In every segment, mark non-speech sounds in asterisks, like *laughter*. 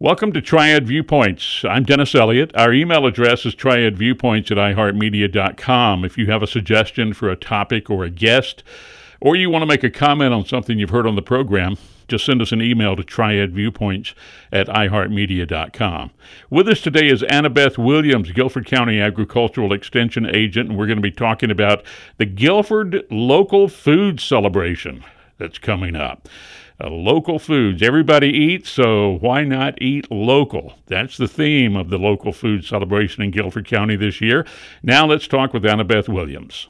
Welcome to Triad Viewpoints. I'm Dennis Elliott. Our email address is triadviewpoints at iheartmedia.com. If you have a suggestion for a topic or a guest, or you want to make a comment on something you've heard on the program, just send us an email to triadviewpoints at iheartmedia.com. With us today is Anna Beth Williams, Guilford County Agricultural Extension Agent, and we're going to be talking about the Guilford Local Food Celebration that's coming up. Uh, local foods. Everybody eats, so why not eat local? That's the theme of the local food celebration in Guilford County this year. Now let's talk with Anna Beth Williams.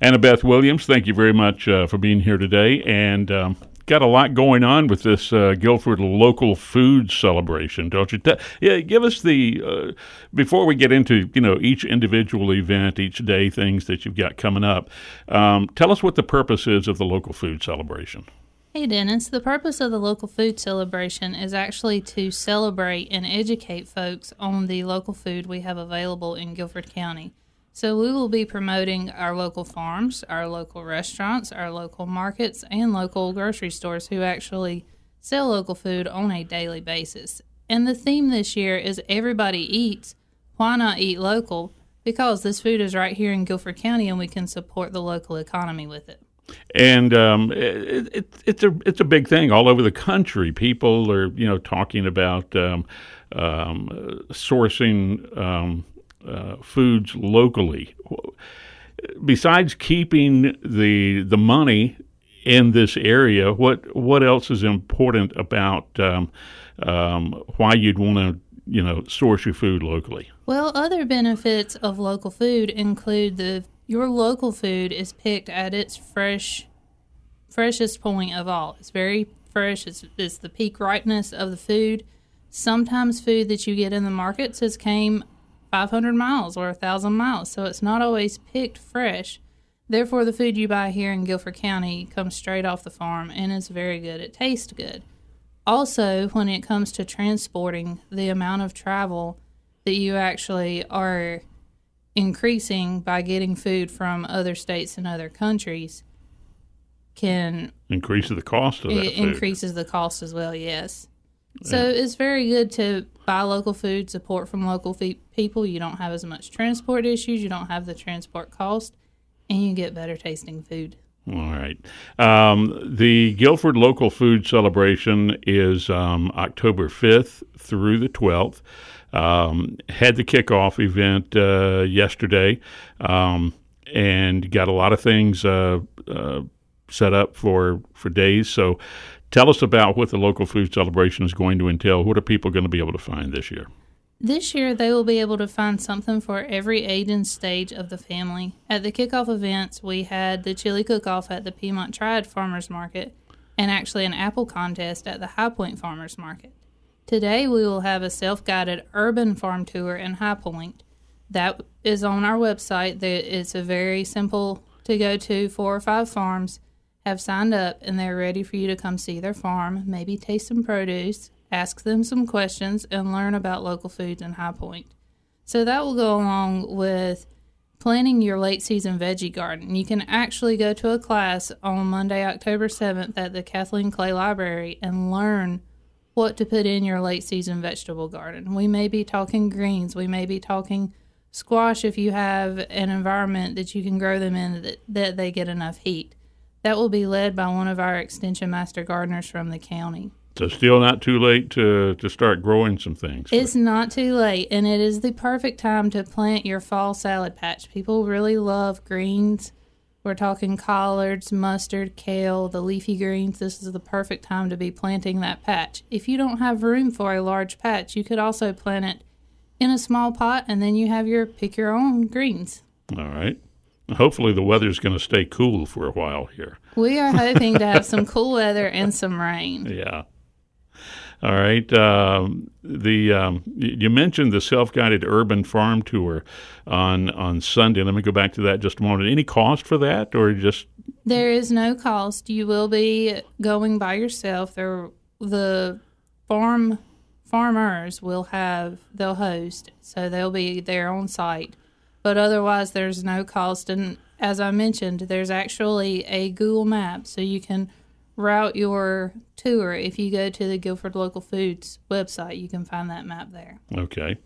Anna Beth Williams, thank you very much uh, for being here today. And um, got a lot going on with this uh, Guilford local food celebration, don't you? yeah, give us the uh, before we get into you know each individual event, each day, things that you've got coming up. Um, tell us what the purpose is of the local food celebration. Hey Dennis, the purpose of the local food celebration is actually to celebrate and educate folks on the local food we have available in Guilford County. So we will be promoting our local farms, our local restaurants, our local markets, and local grocery stores who actually sell local food on a daily basis. And the theme this year is everybody eats, why not eat local? Because this food is right here in Guilford County and we can support the local economy with it and um, it, it, it's a it's a big thing all over the country. People are you know talking about um, um, sourcing um, uh, foods locally. Besides keeping the the money in this area, what what else is important about um, um, why you'd want to you know source your food locally? Well, other benefits of local food include the your local food is picked at its fresh, freshest point of all. It's very fresh. It's, it's the peak ripeness of the food. Sometimes food that you get in the markets has came 500 miles or 1,000 miles, so it's not always picked fresh. Therefore, the food you buy here in Guilford County comes straight off the farm and is very good. It tastes good. Also, when it comes to transporting, the amount of travel that you actually are increasing by getting food from other states and other countries can increase the cost of it increases the cost as well yes so yeah. it's very good to buy local food support from local fe- people you don't have as much transport issues you don't have the transport cost and you get better tasting food all right. Um, the Guilford Local Food Celebration is um, October 5th through the 12th. Um, had the kickoff event uh, yesterday um, and got a lot of things uh, uh, set up for, for days. So tell us about what the local food celebration is going to entail. What are people going to be able to find this year? This year, they will be able to find something for every age and stage of the family. At the kickoff events, we had the chili cook off at the Piedmont Triad Farmers Market and actually an apple contest at the High Point Farmers Market. Today we will have a self-guided urban farm tour in High Point. That is on our website. It's a very simple to go to. Four or five farms have signed up and they're ready for you to come see their farm, maybe taste some produce, ask them some questions, and learn about local foods in High Point. So that will go along with planting your late season veggie garden. You can actually go to a class on Monday, October 7th at the Kathleen Clay Library and learn what to put in your late season vegetable garden. We may be talking greens, we may be talking squash if you have an environment that you can grow them in that, that they get enough heat. That will be led by one of our extension master gardeners from the county. So still not too late to, to start growing some things. It's not too late, and it is the perfect time to plant your fall salad patch. People really love greens we're talking collards, mustard, kale, the leafy greens. This is the perfect time to be planting that patch. If you don't have room for a large patch, you could also plant it in a small pot and then you have your pick your own greens. All right. Hopefully the weather's going to stay cool for a while here. We are hoping to have some cool weather and some rain. *laughs* Yeah. All right. Um, the um, you mentioned the self-guided urban farm tour on on Sunday. Let me go back to that just a moment. Any cost for that, or just? There is no cost. You will be going by yourself. There, the farm farmers will have they'll host, so they'll be there on site. But otherwise, there's no cost. And as I mentioned, there's actually a Google map, so you can route your tour, if you go to the Guilford Local Foods website, you can find that map there. Okay.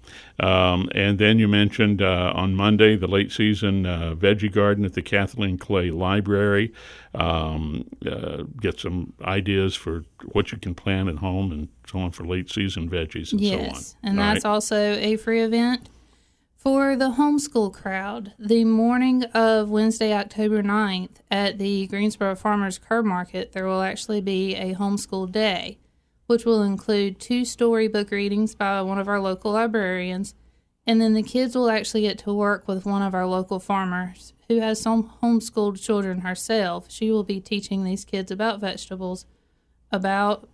Um, and then you mentioned uh, on Monday the late season uh, veggie garden at the Kathleen Clay Library. Um, uh, get some ideas for what you can plant at home and so on for late season veggies and yes, so on. Yes. and All that's right. also a free event. For the homeschool crowd, the morning of Wednesday, October 9th, at the Greensboro Farmers Curb Market, there will actually be a homeschool day, which will include two storybook readings by one of our local librarians. And then the kids will actually get to work with one of our local farmers who has some homeschooled children herself. She will be teaching these kids about vegetables, about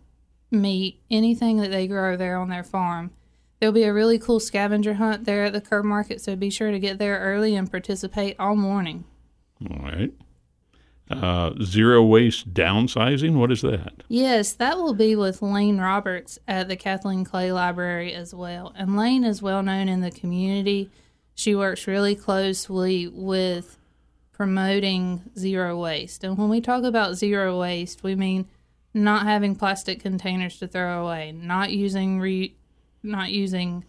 meat, anything that they grow there on their farm. There'll be a really cool scavenger hunt there at the curb market, so be sure to get there early and participate all morning. All right. Uh, zero waste downsizing. What is that? Yes, that will be with Lane Roberts at the Kathleen Clay Library as well. And Lane is well known in the community. She works really closely with promoting zero waste. And when we talk about zero waste, we mean not having plastic containers to throw away, not using re- not using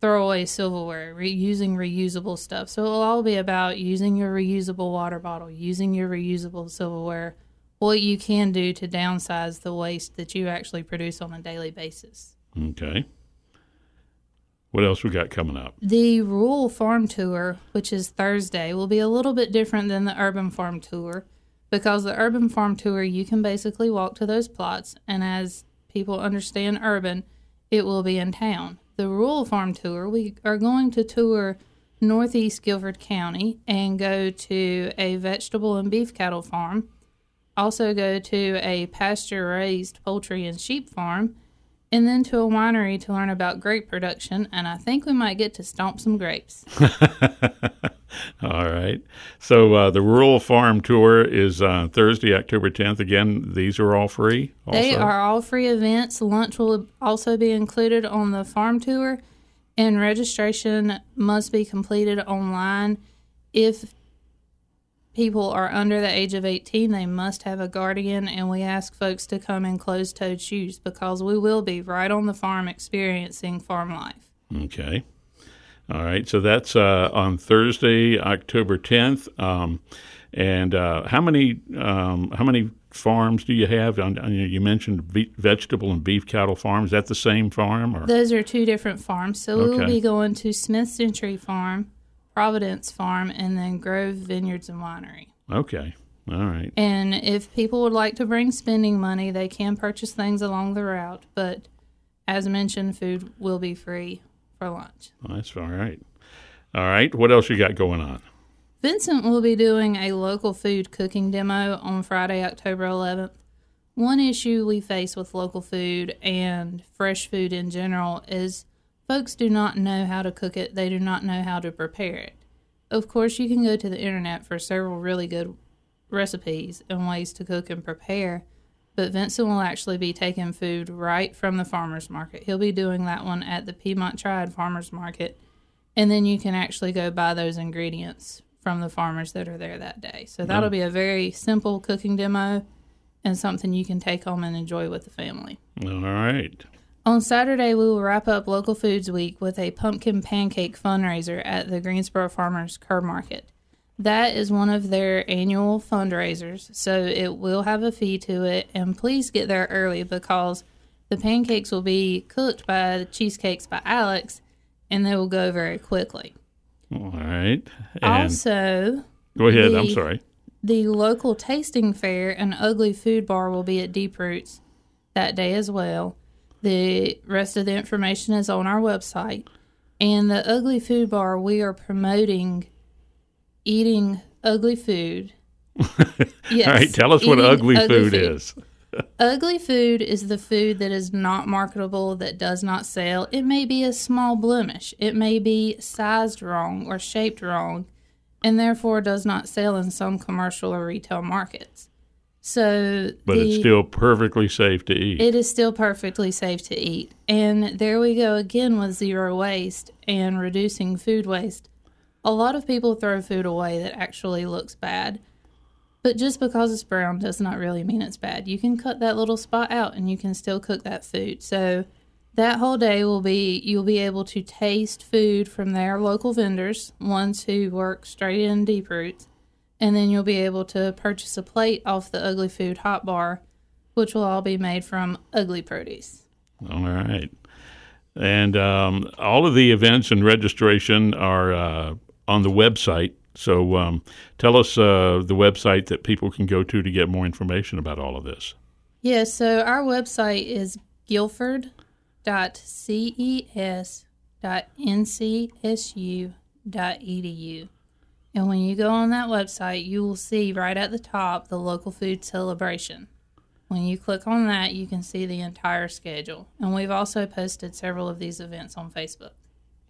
throwaway silverware, re- using reusable stuff. So it'll all be about using your reusable water bottle, using your reusable silverware, what you can do to downsize the waste that you actually produce on a daily basis. Okay. What else we got coming up? The rural farm tour, which is Thursday, will be a little bit different than the urban farm tour because the urban farm tour, you can basically walk to those plots, and as people understand urban, it will be in town. The rural farm tour, we are going to tour northeast Guilford County and go to a vegetable and beef cattle farm, also go to a pasture raised poultry and sheep farm, and then to a winery to learn about grape production. And I think we might get to stomp some grapes. *laughs* All right. So uh, the rural farm tour is uh, Thursday, October 10th. Again, these are all free. Also? They are all free events. Lunch will also be included on the farm tour, and registration must be completed online. If people are under the age of 18, they must have a guardian, and we ask folks to come in closed toed shoes because we will be right on the farm experiencing farm life. Okay. All right. So that's uh, on Thursday, October 10th. Um, and uh, how many um, how many farms do you have? On, on- you mentioned ve- vegetable and beef cattle farms. Is that the same farm? Or? Those are two different farms. So we will be going to Smith Century Farm, Providence Farm, and then Grove Vineyards and Winery. Okay. All right. And if people would like to bring spending money, they can purchase things along the route. But as mentioned, food will be free for lunch. That's all right. All right. What else you got going on? Vincent will be doing a local food cooking demo on Friday, October 11th. One issue we face with local food and fresh food in general is folks do not know how to cook it, they do not know how to prepare it. Of course, you can go to the internet for several really good recipes and ways to cook and prepare, but Vincent will actually be taking food right from the farmer's market. He'll be doing that one at the Piedmont Triad Farmer's Market, and then you can actually go buy those ingredients from the farmers that are there that day. So that'll be a very simple cooking demo and something you can take home and enjoy with the family. All right. On Saturday, we will wrap up Local Foods Week with a pumpkin pancake fundraiser at the Greensboro Farmers Curb Market. That is one of their annual fundraisers, so it will have a fee to it. And please get there early because the pancakes will be cooked by the cheesecakes by Alex, and they will go very quickly. All right. And also, go ahead. I'm sorry. the local tasting fair and ugly food bar will be at Deep Roots that day as well. The rest of the information is on our website. And the ugly food bar, we are promoting eating ugly food. Yes, *laughs* All right. Tell us what eating ugly, food, is. *laughs* Ugly food is the food that is not marketable, that does not sell. It may be a small blemish, it may be sized wrong or shaped wrong, and therefore does not sell in some commercial or retail markets. So, But the, it's still perfectly safe to eat. it is still perfectly safe to eat. And there we go again with zero waste and reducing food waste. A lot of people throw food away that actually looks bad. But just because it's brown does not really mean it's bad. You can cut that little spot out and you can still cook that food. So that whole day will be you'll be able to taste food from their local vendors, ones who work straight in deep roots, and then you'll be able to purchase a plate off the Ugly Food Hot Bar, which will all be made from ugly produce. All right. And um, all of the events and registration are uh, on the website. So um, tell us uh, the website that people can go to to get more information about all of this. Yes, so our website is guilford.ces.ncsu.edu. And when you go on that website, you will see right at the top the local food celebration. When you click on that, you can see the entire schedule. And we've also posted several of these events on Facebook.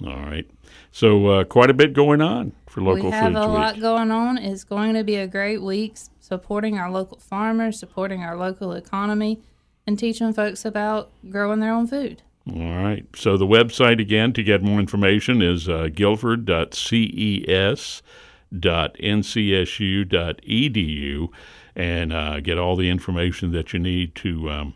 All right. So uh, quite a bit going on for local we have a week. lot going on. It's going to be a great week supporting our local farmers, supporting our local economy, and teaching folks about growing their own food. All right. So the website again to get more information is uh, guilford.ces.ncsu.edu and uh, get all the information that you need to um,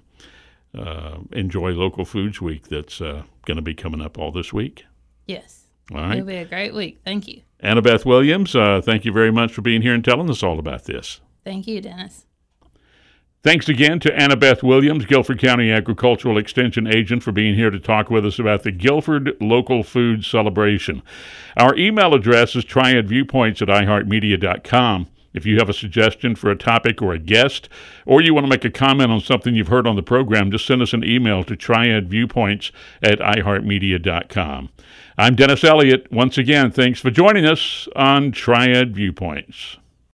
uh, enjoy Local Foods Week that's uh, going to be coming up all this week. Yes. All right. It'll be a great week. Thank you. Anna Beth Williams, uh, thank you very much for being here and telling us all about this. Thank you, Dennis. Thanks again to Anna Beth Williams, Guilford County Agricultural Extension Agent, for being here to talk with us about the Guilford Local Food Celebration. Our email address is triadviewpoints at iheartmedia.com. If you have a suggestion for a topic or a guest, or you want to make a comment on something you've heard on the program, just send us an email to triadviewpoints at iheartmedia.com. I'm Dennis Elliott. Once again, thanks for joining us on Triad Viewpoints.